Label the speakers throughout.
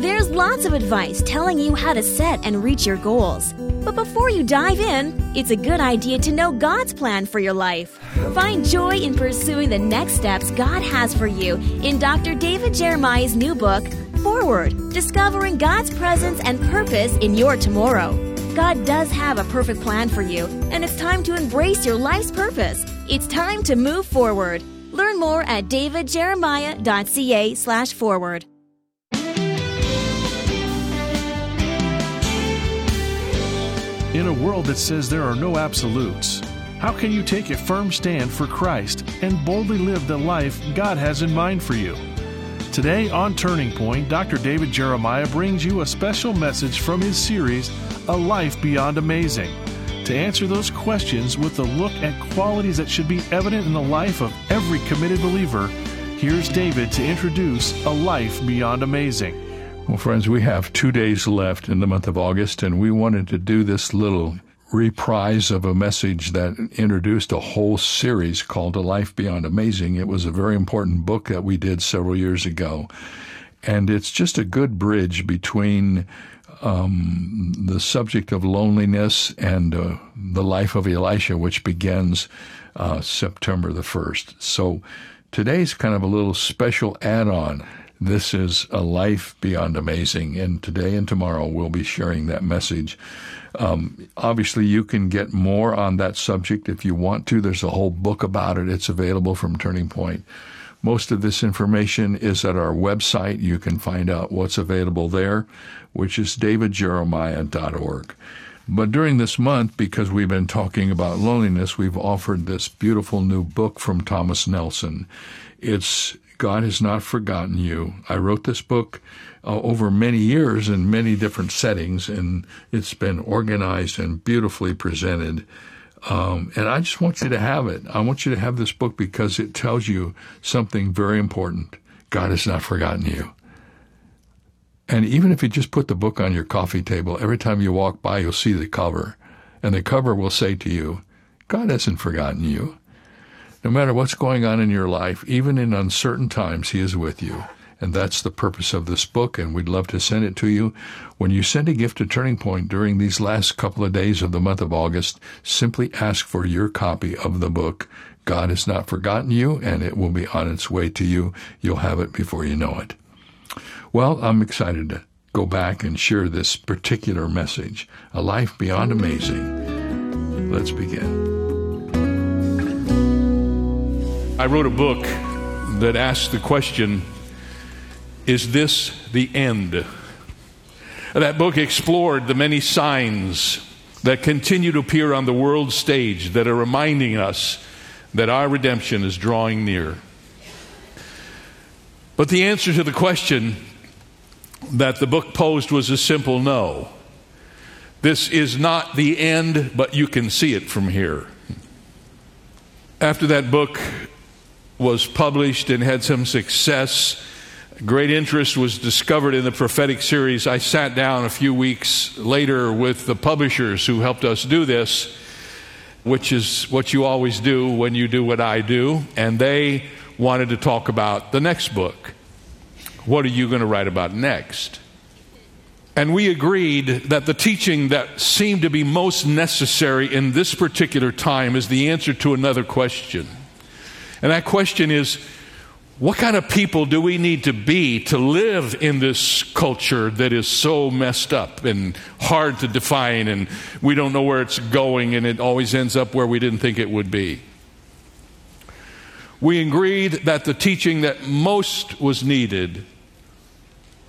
Speaker 1: There's lots of advice telling you how to set and reach your goals. But before you dive in, it's a good idea to know God's plan for your life. Find joy in pursuing the next steps God has for you in Dr. David Jeremiah's new book, Forward Discovering God's Presence and Purpose in Your Tomorrow. God does have a perfect plan for you, and it's time to embrace your life's purpose. It's time to move forward. Learn more at davidjeremiah.ca
Speaker 2: In a world that says there are no absolutes, how can you take a firm stand for Christ and boldly live the life God has in mind for you? Today on Turning Point, Dr. David Jeremiah brings you a special message from his series, A Life Beyond Amazing. To answer those questions with a look at qualities that should be evident in the life of every committed believer, here's David to introduce A Life Beyond Amazing.
Speaker 3: Well, friends, we have two days left in the month of August, and we wanted to do this little reprise of a message that introduced a whole series called A Life Beyond Amazing. It was a very important book that we did several years ago. And it's just a good bridge between um, the subject of loneliness and uh, the life of Elisha, which begins uh, September the 1st. So today's kind of a little special add on. This is a life beyond amazing, and today and tomorrow we'll be sharing that message. Um, obviously, you can get more on that subject if you want to. There's a whole book about it. It's available from Turning Point. Most of this information is at our website. You can find out what's available there, which is davidjeremiah.org. But during this month, because we've been talking about loneliness, we've offered this beautiful new book from Thomas Nelson. It's God Has Not Forgotten You. I wrote this book uh, over many years in many different settings, and it's been organized and beautifully presented. Um, and I just want you to have it. I want you to have this book because it tells you something very important. God has not forgotten you. And even if you just put the book on your coffee table, every time you walk by, you'll see the cover. And the cover will say to you, God hasn't forgotten you. No matter what's going on in your life, even in uncertain times, He is with you. And that's the purpose of this book, and we'd love to send it to you. When you send a gift to Turning Point during these last couple of days of the month of August, simply ask for your copy of the book. God has not forgotten you, and it will be on its way to you. You'll have it before you know it. Well, I'm excited to go back and share this particular message A Life Beyond Amazing. Let's begin. I wrote a book that asked the question Is this the end? That book explored the many signs that continue to appear on the world stage that are reminding us that our redemption is drawing near. But the answer to the question that the book posed was a simple no. This is not the end, but you can see it from here. After that book was published and had some success, great interest was discovered in the prophetic series. I sat down a few weeks later with the publishers who helped us do this, which is what you always do when you do what I do, and they wanted to talk about the next book. What are you going to write about next? And we agreed that the teaching that seemed to be most necessary in this particular time is the answer to another question. And that question is what kind of people do we need to be to live in this culture that is so messed up and hard to define, and we don't know where it's going, and it always ends up where we didn't think it would be? We agreed that the teaching that most was needed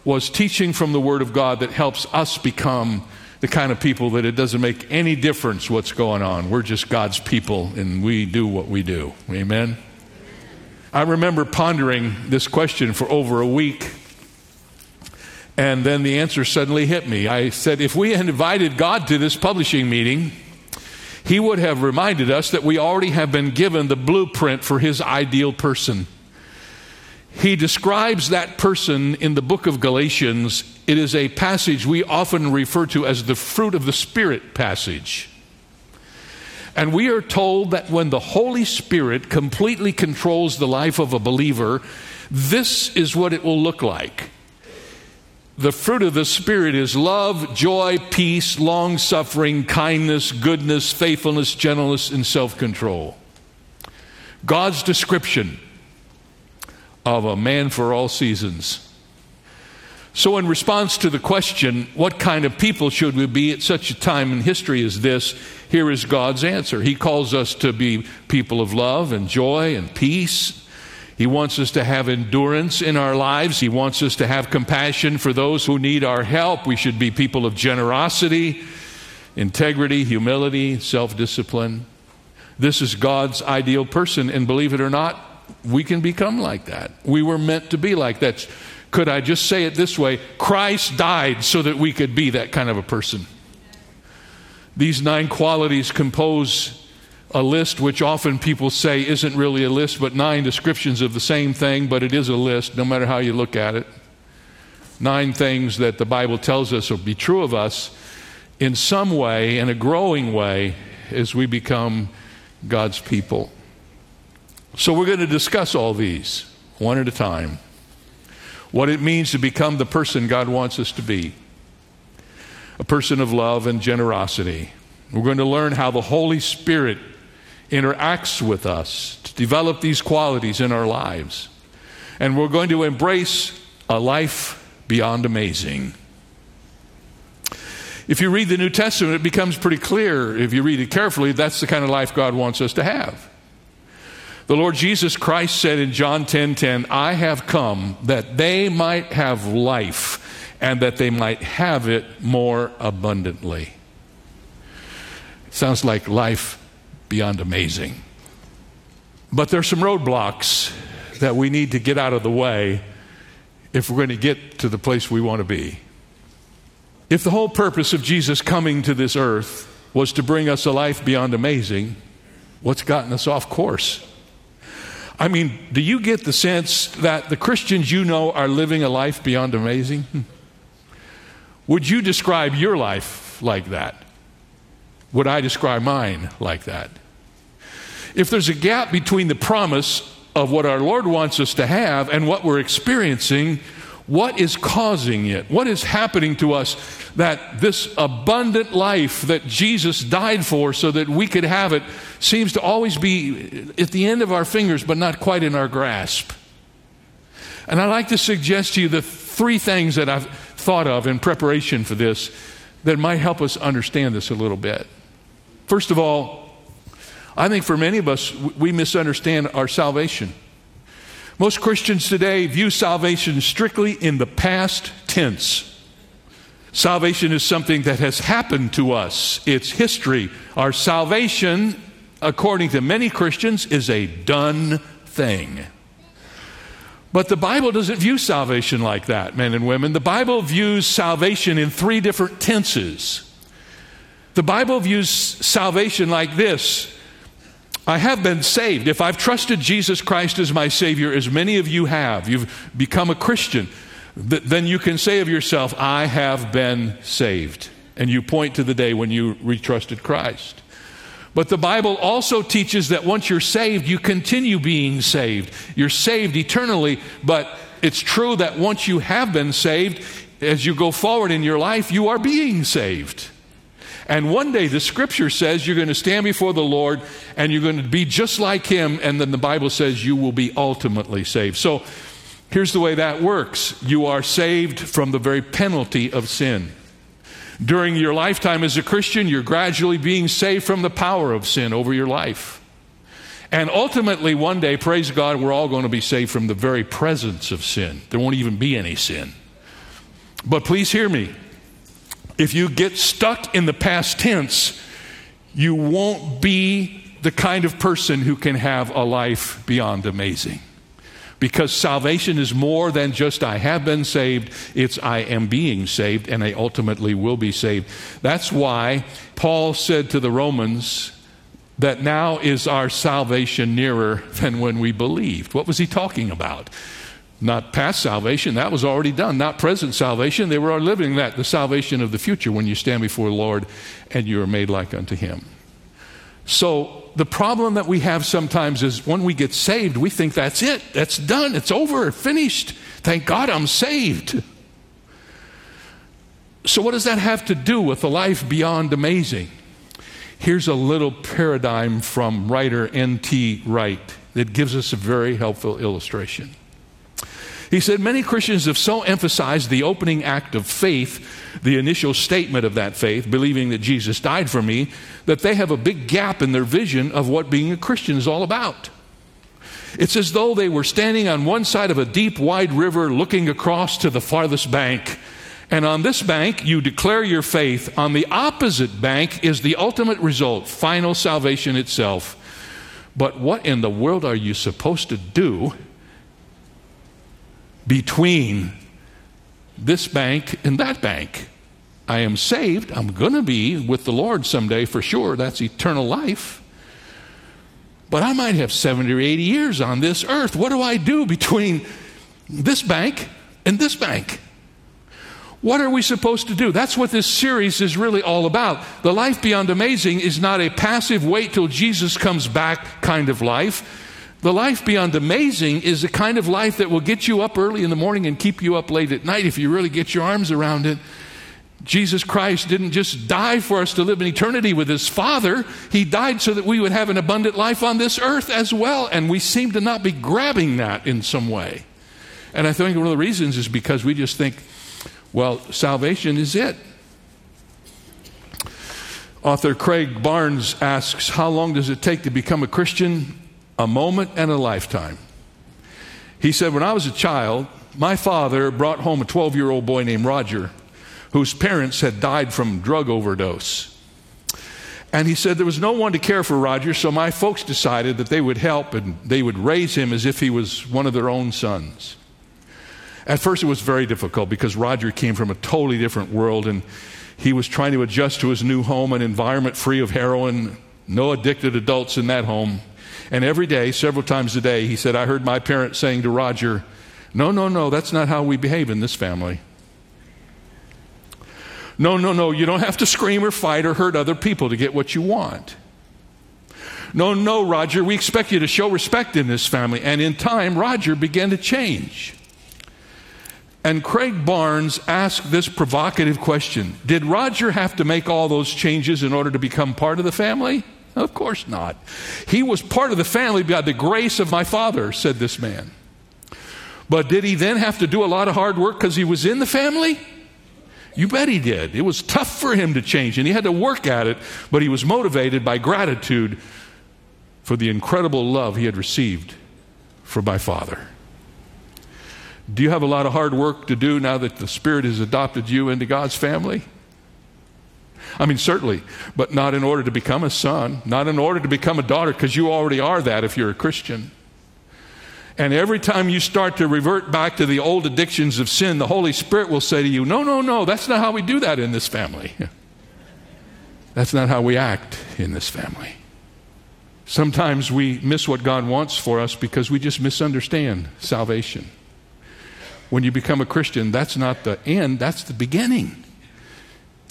Speaker 3: was teaching from the Word of God that helps us become the kind of people that it doesn't make any difference what's going on. We're just God's people and we do what we do. Amen? I remember pondering this question for over a week. And then the answer suddenly hit me. I said, if we had invited God to this publishing meeting, He would have reminded us that we already have been given the blueprint for His ideal person. He describes that person in the book of Galatians. It is a passage we often refer to as the fruit of the Spirit passage. And we are told that when the Holy Spirit completely controls the life of a believer, this is what it will look like. the fruit of the Spirit is love, joy, peace, long suffering, kindness, goodness, faithfulness, gentleness, and self control. God's description of a man for all seasons. So, in response to the question, what kind of people should we be at such a time in history as this? Here is God's answer. He calls us to be people of love and joy and peace. He wants us to have endurance in our lives. He wants us to have compassion for those who need our help. We should be people of generosity, integrity, humility, self discipline. This is God's ideal person, and believe it or not, we can become like that. We were meant to be like that. Could I just say it this way? Christ died so that we could be that kind of a person. These nine qualities compose a list which often people say isn't really a list, but nine descriptions of the same thing, but it is a list no matter how you look at it. Nine things that the Bible tells us will be true of us in some way, in a growing way, as we become God's people. So we're going to discuss all these one at a time. What it means to become the person God wants us to be a person of love and generosity. We're going to learn how the Holy Spirit interacts with us to develop these qualities in our lives. And we're going to embrace a life beyond amazing. If you read the New Testament, it becomes pretty clear, if you read it carefully, that's the kind of life God wants us to have. The Lord Jesus Christ said in John 10:10, 10, 10, "I have come that they might have life and that they might have it more abundantly." Sounds like life beyond amazing. But there's some roadblocks that we need to get out of the way if we're going to get to the place we want to be. If the whole purpose of Jesus coming to this earth was to bring us a life beyond amazing, what's gotten us off course? I mean, do you get the sense that the Christians you know are living a life beyond amazing? Hmm. Would you describe your life like that? Would I describe mine like that? If there's a gap between the promise of what our Lord wants us to have and what we're experiencing, what is causing it? What is happening to us that this abundant life that Jesus died for so that we could have it seems to always be at the end of our fingers, but not quite in our grasp? And I'd like to suggest to you the three things that I've thought of in preparation for this that might help us understand this a little bit. First of all, I think for many of us, we misunderstand our salvation. Most Christians today view salvation strictly in the past tense. Salvation is something that has happened to us, it's history. Our salvation, according to many Christians, is a done thing. But the Bible doesn't view salvation like that, men and women. The Bible views salvation in three different tenses. The Bible views salvation like this I have been saved. If I've trusted Jesus Christ as my Savior, as many of you have, you've become a Christian, th- then you can say of yourself, I have been saved. And you point to the day when you retrusted Christ. But the Bible also teaches that once you're saved, you continue being saved. You're saved eternally, but it's true that once you have been saved, as you go forward in your life, you are being saved. And one day the scripture says you're going to stand before the Lord and you're going to be just like him. And then the Bible says you will be ultimately saved. So here's the way that works you are saved from the very penalty of sin. During your lifetime as a Christian, you're gradually being saved from the power of sin over your life. And ultimately, one day, praise God, we're all going to be saved from the very presence of sin. There won't even be any sin. But please hear me. If you get stuck in the past tense, you won't be the kind of person who can have a life beyond amazing. Because salvation is more than just I have been saved, it's I am being saved and I ultimately will be saved. That's why Paul said to the Romans that now is our salvation nearer than when we believed. What was he talking about? Not past salvation, that was already done. Not present salvation, they were living that, the salvation of the future when you stand before the Lord and you are made like unto Him. So, the problem that we have sometimes is when we get saved, we think that's it, that's done, it's over, finished. Thank God I'm saved. So, what does that have to do with a life beyond amazing? Here's a little paradigm from writer N.T. Wright that gives us a very helpful illustration. He said many Christians have so emphasized the opening act of faith, the initial statement of that faith, believing that Jesus died for me, that they have a big gap in their vision of what being a Christian is all about. It's as though they were standing on one side of a deep, wide river looking across to the farthest bank. And on this bank, you declare your faith. On the opposite bank is the ultimate result, final salvation itself. But what in the world are you supposed to do between this bank and that bank? I am saved. I'm going to be with the Lord someday for sure. That's eternal life. But I might have 70 or 80 years on this earth. What do I do between this bank and this bank? What are we supposed to do? That's what this series is really all about. The life beyond amazing is not a passive wait till Jesus comes back kind of life. The life beyond amazing is the kind of life that will get you up early in the morning and keep you up late at night if you really get your arms around it. Jesus Christ didn't just die for us to live in eternity with his Father, he died so that we would have an abundant life on this earth as well. And we seem to not be grabbing that in some way. And I think one of the reasons is because we just think, well, salvation is it. Author Craig Barnes asks, How long does it take to become a Christian? A moment and a lifetime. He said, When I was a child, my father brought home a 12 year old boy named Roger, whose parents had died from drug overdose. And he said there was no one to care for Roger, so my folks decided that they would help and they would raise him as if he was one of their own sons. At first, it was very difficult because Roger came from a totally different world and he was trying to adjust to his new home, an environment free of heroin, no addicted adults in that home. And every day, several times a day, he said, I heard my parents saying to Roger, No, no, no, that's not how we behave in this family. No, no, no, you don't have to scream or fight or hurt other people to get what you want. No, no, Roger, we expect you to show respect in this family. And in time, Roger began to change. And Craig Barnes asked this provocative question Did Roger have to make all those changes in order to become part of the family? Of course not. He was part of the family by the grace of my father, said this man. But did he then have to do a lot of hard work because he was in the family? You bet he did. It was tough for him to change, and he had to work at it, but he was motivated by gratitude for the incredible love he had received from my father. Do you have a lot of hard work to do now that the Spirit has adopted you into God's family? I mean, certainly, but not in order to become a son, not in order to become a daughter, because you already are that if you're a Christian. And every time you start to revert back to the old addictions of sin, the Holy Spirit will say to you, No, no, no, that's not how we do that in this family. That's not how we act in this family. Sometimes we miss what God wants for us because we just misunderstand salvation when you become a Christian, that's not the end, that's the beginning.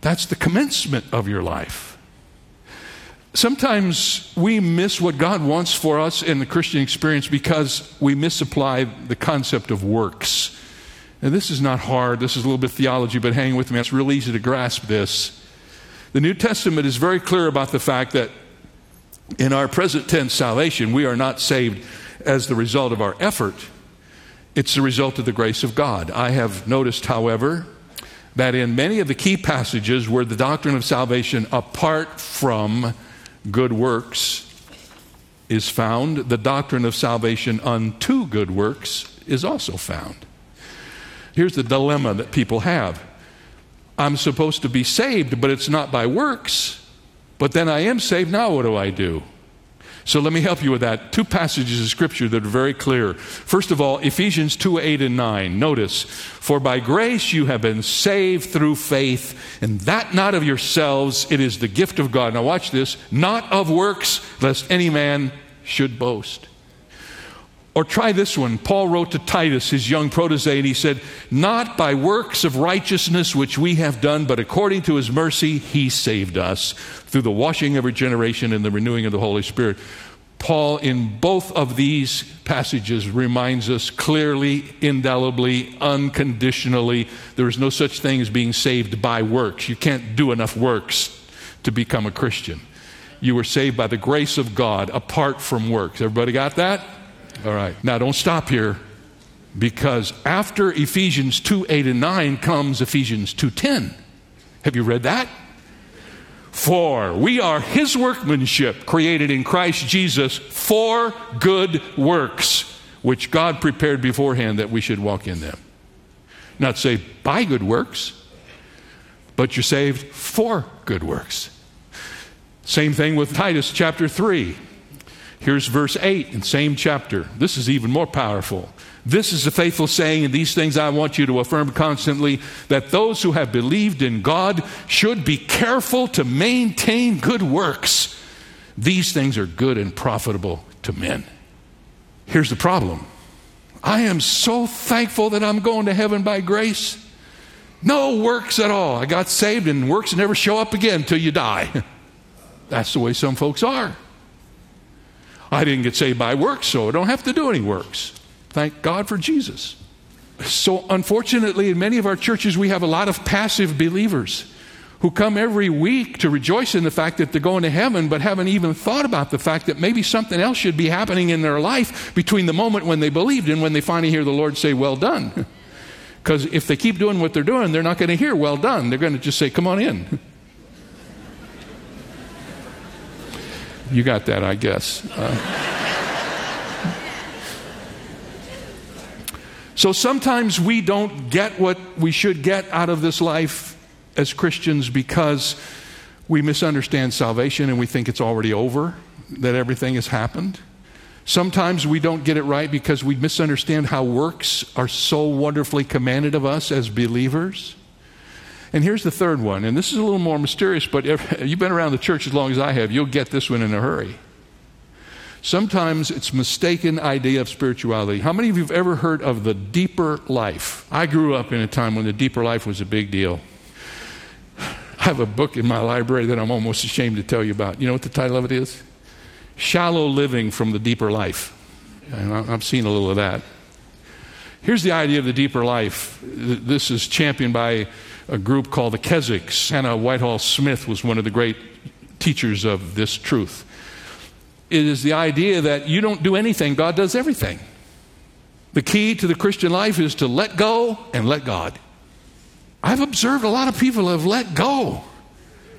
Speaker 3: That's the commencement of your life. Sometimes we miss what God wants for us in the Christian experience because we misapply the concept of works. And this is not hard, this is a little bit theology, but hang with me, it's real easy to grasp this. The New Testament is very clear about the fact that in our present tense salvation, we are not saved as the result of our effort it's the result of the grace of God. I have noticed, however, that in many of the key passages where the doctrine of salvation apart from good works is found, the doctrine of salvation unto good works is also found. Here's the dilemma that people have I'm supposed to be saved, but it's not by works. But then I am saved. Now what do I do? So let me help you with that. Two passages of Scripture that are very clear. First of all, Ephesians 2 8 and 9. Notice, For by grace you have been saved through faith, and that not of yourselves, it is the gift of God. Now watch this, not of works, lest any man should boast. Or try this one. Paul wrote to Titus, his young protege, and he said, Not by works of righteousness which we have done, but according to his mercy, he saved us through the washing of regeneration and the renewing of the Holy Spirit. Paul, in both of these passages, reminds us clearly, indelibly, unconditionally there is no such thing as being saved by works. You can't do enough works to become a Christian. You were saved by the grace of God apart from works. Everybody got that? All right. Now don't stop here because after Ephesians 2 8 and 9 comes Ephesians 2 10. Have you read that? For we are his workmanship created in Christ Jesus for good works, which God prepared beforehand that we should walk in them. Not say by good works, but you're saved for good works. Same thing with Titus chapter 3. Here's verse 8 in same chapter. This is even more powerful. This is a faithful saying, and these things I want you to affirm constantly that those who have believed in God should be careful to maintain good works. These things are good and profitable to men. Here's the problem I am so thankful that I'm going to heaven by grace. No works at all. I got saved, and works never show up again until you die. That's the way some folks are. I didn't get saved by works, so I don't have to do any works. Thank God for Jesus. So, unfortunately, in many of our churches, we have a lot of passive believers who come every week to rejoice in the fact that they're going to heaven, but haven't even thought about the fact that maybe something else should be happening in their life between the moment when they believed and when they finally hear the Lord say, Well done. Because if they keep doing what they're doing, they're not going to hear, Well done. They're going to just say, Come on in. You got that, I guess. Uh, So sometimes we don't get what we should get out of this life as Christians because we misunderstand salvation and we think it's already over, that everything has happened. Sometimes we don't get it right because we misunderstand how works are so wonderfully commanded of us as believers. And here's the third one, and this is a little more mysterious, but if you've been around the church as long as I have, you'll get this one in a hurry. Sometimes it's mistaken idea of spirituality. How many of you have ever heard of the deeper life? I grew up in a time when the deeper life was a big deal. I have a book in my library that I'm almost ashamed to tell you about. You know what the title of it is? Shallow Living from the Deeper Life. And I've seen a little of that. Here's the idea of the deeper life. This is championed by a group called the Keswicks. Hannah Whitall Smith was one of the great teachers of this truth. It is the idea that you don't do anything, God does everything. The key to the Christian life is to let go and let God. I've observed a lot of people have let go,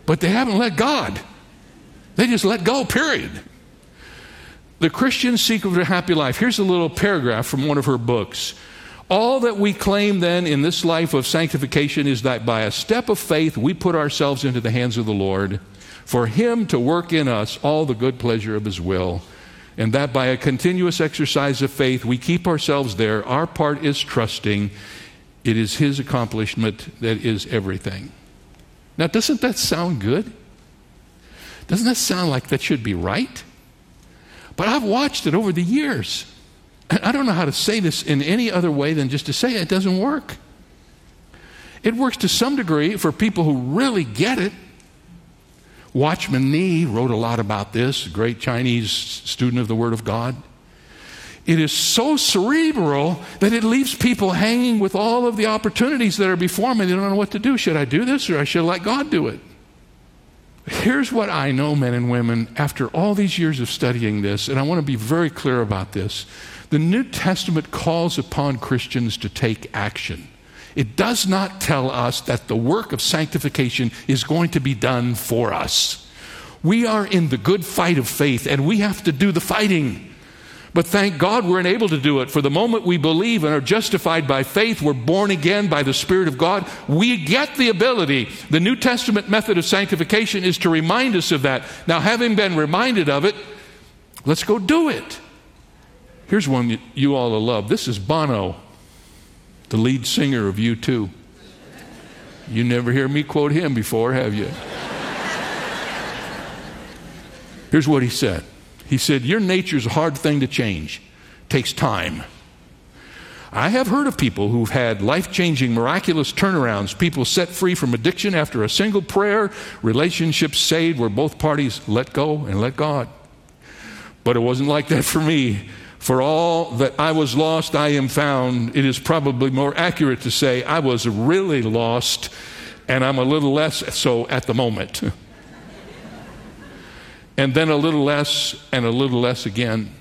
Speaker 3: but they haven't let God. They just let go, period. The Christian Secret a Happy Life. Here's a little paragraph from one of her books. All that we claim then in this life of sanctification is that by a step of faith we put ourselves into the hands of the Lord for Him to work in us all the good pleasure of His will, and that by a continuous exercise of faith we keep ourselves there. Our part is trusting. It is His accomplishment that is everything. Now, doesn't that sound good? Doesn't that sound like that should be right? But I've watched it over the years. I don't know how to say this in any other way than just to say it doesn't work. It works to some degree for people who really get it. Watchman Nee wrote a lot about this, a great Chinese student of the Word of God. It is so cerebral that it leaves people hanging with all of the opportunities that are before them. They don't know what to do. Should I do this or I should let God do it? Here's what I know, men and women, after all these years of studying this, and I want to be very clear about this. The New Testament calls upon Christians to take action. It does not tell us that the work of sanctification is going to be done for us. We are in the good fight of faith and we have to do the fighting. But thank God we're enabled to do it. For the moment we believe and are justified by faith, we're born again by the Spirit of God, we get the ability. The New Testament method of sanctification is to remind us of that. Now, having been reminded of it, let's go do it. Here's one you all will love. This is Bono the lead singer of U2. You never hear me quote him before, have you? Here's what he said He said, Your nature's a hard thing to change, it takes time. I have heard of people who've had life changing, miraculous turnarounds, people set free from addiction after a single prayer, relationships saved where both parties let go and let God. But it wasn't like that for me. For all that I was lost, I am found. It is probably more accurate to say I was really lost, and I'm a little less so at the moment. and then a little less, and a little less again.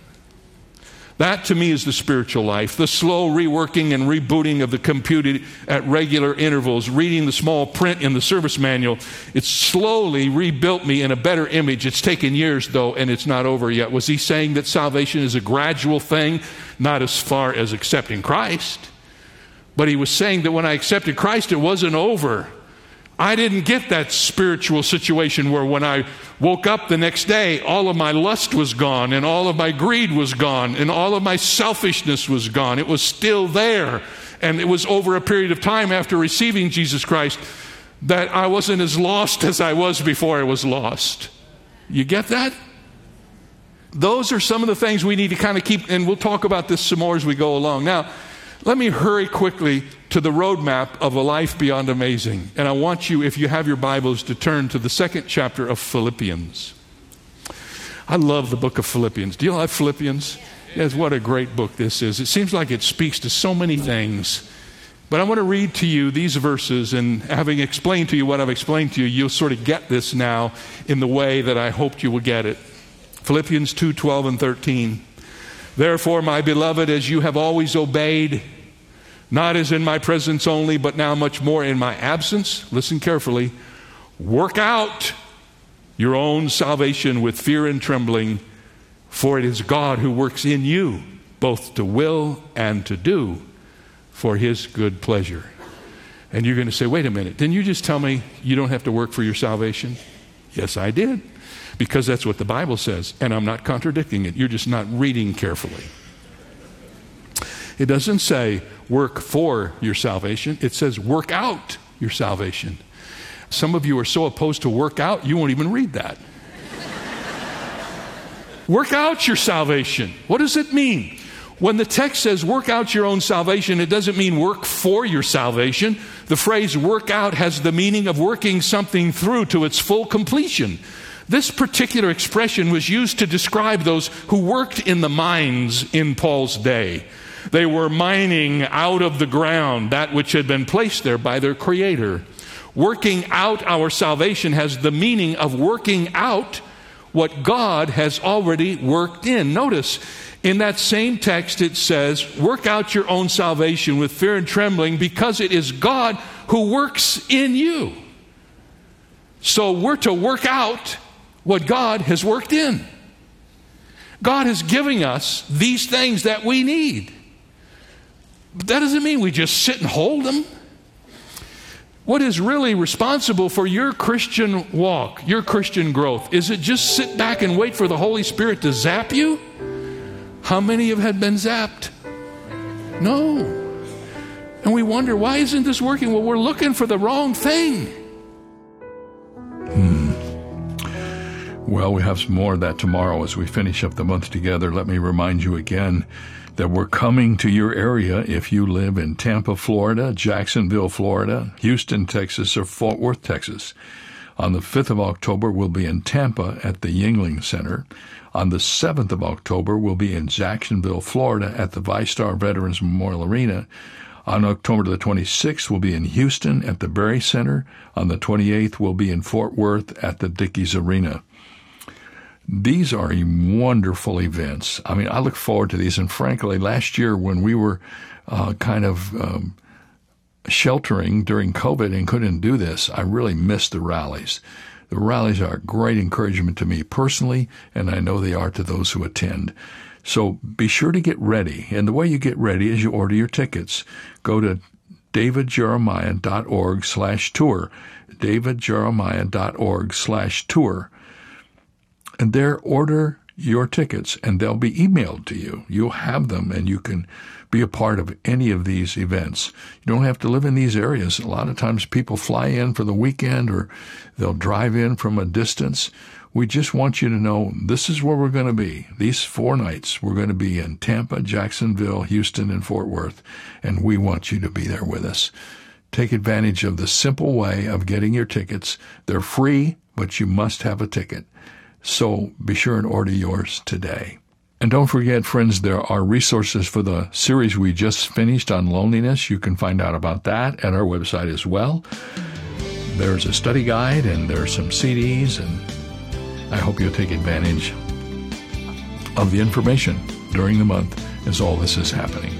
Speaker 3: That to me is the spiritual life, the slow reworking and rebooting of the computer at regular intervals, reading the small print in the service manual. It's slowly rebuilt me in a better image. It's taken years though, and it's not over yet. Was he saying that salvation is a gradual thing, not as far as accepting Christ? But he was saying that when I accepted Christ, it wasn't over. I didn't get that spiritual situation where when I woke up the next day, all of my lust was gone, and all of my greed was gone, and all of my selfishness was gone. It was still there. And it was over a period of time after receiving Jesus Christ that I wasn't as lost as I was before I was lost. You get that? Those are some of the things we need to kind of keep, and we'll talk about this some more as we go along. Now, let me hurry quickly to the roadmap of a life beyond amazing. And I want you, if you have your Bibles, to turn to the second chapter of Philippians. I love the book of Philippians. Do you like Philippians? Yes, what a great book this is. It seems like it speaks to so many things. But I want to read to you these verses, and having explained to you what I've explained to you, you'll sort of get this now in the way that I hoped you would get it. Philippians 2 12 and 13. Therefore, my beloved, as you have always obeyed, not as in my presence only, but now much more in my absence, listen carefully, work out your own salvation with fear and trembling, for it is God who works in you, both to will and to do for his good pleasure. And you're going to say, wait a minute, didn't you just tell me you don't have to work for your salvation? Yes, I did because that's what the Bible says, and I'm not contradicting it. You're just not reading carefully. It doesn't say work for your salvation, it says work out your salvation. Some of you are so opposed to work out, you won't even read that. work out your salvation. What does it mean? When the text says work out your own salvation, it doesn't mean work for your salvation. The phrase work out has the meaning of working something through to its full completion. This particular expression was used to describe those who worked in the mines in Paul's day. They were mining out of the ground that which had been placed there by their Creator. Working out our salvation has the meaning of working out what God has already worked in. Notice, in that same text, it says, Work out your own salvation with fear and trembling because it is God who works in you. So we're to work out what God has worked in. God is giving us these things that we need. But that doesn't mean we just sit and hold them. What is really responsible for your Christian walk, your Christian growth? Is it just sit back and wait for the Holy Spirit to zap you? How many of have been zapped? No. And we wonder, why isn't this working? Well, we're looking for the wrong thing.
Speaker 4: Well, we have some more of that tomorrow as we finish up the month together. Let me remind you again that we're coming to your area if you live in Tampa, Florida, Jacksonville, Florida, Houston, Texas, or Fort Worth, Texas. On the 5th of October, we'll be in Tampa at the Yuengling Center. On the 7th of October, we'll be in Jacksonville, Florida at the VyStar Veterans Memorial Arena. On October the 26th, we'll be in Houston at the Berry Center. On the 28th, we'll be in Fort Worth at the Dickies Arena. These are wonderful events. I mean, I look forward to these. And frankly, last year when we were uh, kind of um, sheltering during COVID and couldn't do this, I really missed the rallies. The rallies are a great encouragement to me personally, and I know they are to those who attend. So be sure to get ready. And the way you get ready is you order your tickets. Go to davidjeremiah.org slash tour, davidjeremiah.org slash tour and there order your tickets and they'll be emailed to you. You'll have them and you can be a part of any of these events. You don't have to live in these areas. A lot of times people fly in for the weekend or they'll drive in from a distance. We just want you to know this is where we're going to be. These four nights, we're going to be in Tampa, Jacksonville, Houston, and Fort Worth, and we want you to be there with us. Take advantage of the simple way of getting your tickets. They're free, but you must have a ticket. So be sure and order yours today. And don't forget, friends, there are resources for the series we just finished on loneliness. You can find out about that at our website as well. There's a study guide and there are some CDs, and I hope you'll take advantage of the information during the month as all this is happening.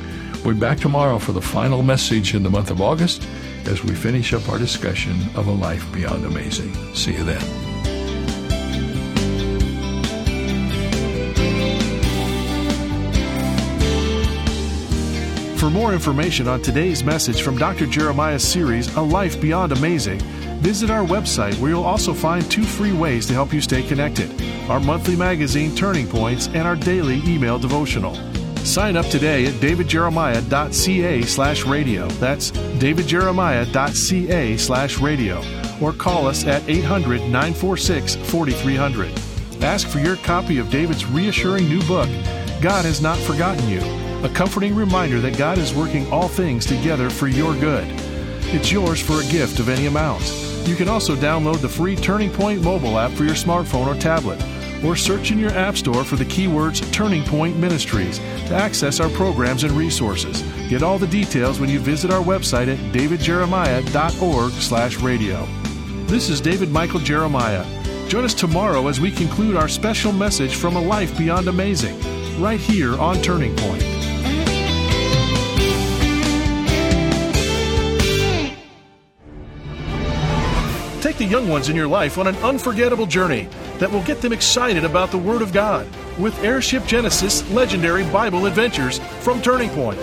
Speaker 4: We'll be back tomorrow for the final message in the month of August as we finish up our discussion of a life beyond amazing. See you then.
Speaker 2: For more information on today's message from Dr. Jeremiah's series, A Life Beyond Amazing, visit our website where you'll also find two free ways to help you stay connected our monthly magazine, Turning Points, and our daily email devotional. Sign up today at davidjeremiah.ca slash radio. That's davidjeremiah.ca slash radio. Or call us at 800 946 4300. Ask for your copy of David's reassuring new book, God Has Not Forgotten You a comforting reminder that God is working all things together for your good. It's yours for a gift of any amount. You can also download the free Turning Point mobile app for your smartphone or tablet, or search in your App Store for the keywords Turning Point Ministries to access our programs and resources. Get all the details when you visit our website at davidjeremiah.org/radio. This is David Michael Jeremiah. Join us tomorrow as we conclude our special message from a life beyond amazing, right here on Turning Point. Take the young ones in your life on an unforgettable journey that will get them excited about the Word of God with Airship Genesis Legendary Bible Adventures from Turning Point.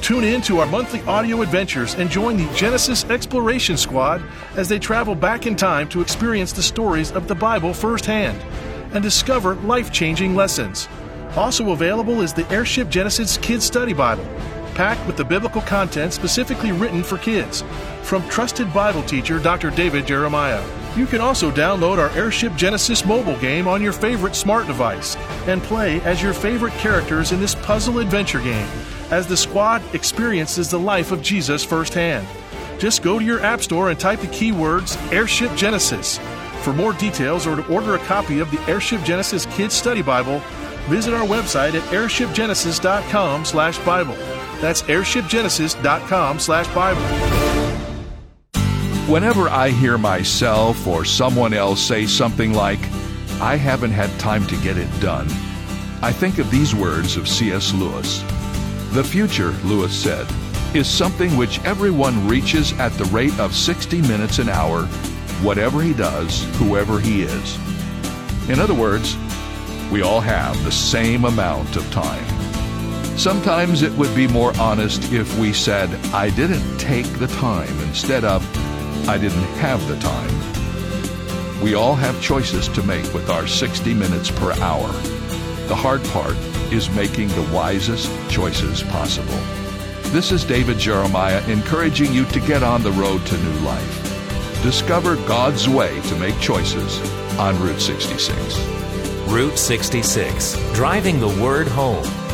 Speaker 2: Tune in to our monthly audio adventures and join the Genesis Exploration Squad as they travel back in time to experience the stories of the Bible firsthand and discover life changing lessons. Also available is the Airship Genesis Kids Study Bible packed with the biblical content specifically written for kids from trusted Bible teacher Dr. David Jeremiah. You can also download our Airship Genesis mobile game on your favorite smart device and play as your favorite characters in this puzzle adventure game as the squad experiences the life of Jesus firsthand. Just go to your App Store and type the keywords Airship Genesis. For more details or to order a copy of the Airship Genesis Kids Study Bible, visit our website at airshipgenesis.com/bible. That's airshipgenesis.com slash Bible.
Speaker 4: Whenever I hear myself or someone else say something like, I haven't had time to get it done, I think of these words of C.S. Lewis. The future, Lewis said, is something which everyone reaches at the rate of 60 minutes an hour, whatever he does, whoever he is. In other words, we all have the same amount of time. Sometimes it would be more honest if we said, I didn't take the time instead of, I didn't have the time. We all have choices to make with our 60 minutes per hour. The hard part is making the wisest choices possible. This is David Jeremiah encouraging you to get on the road to new life. Discover God's way to make choices on Route 66.
Speaker 5: Route 66, driving the word home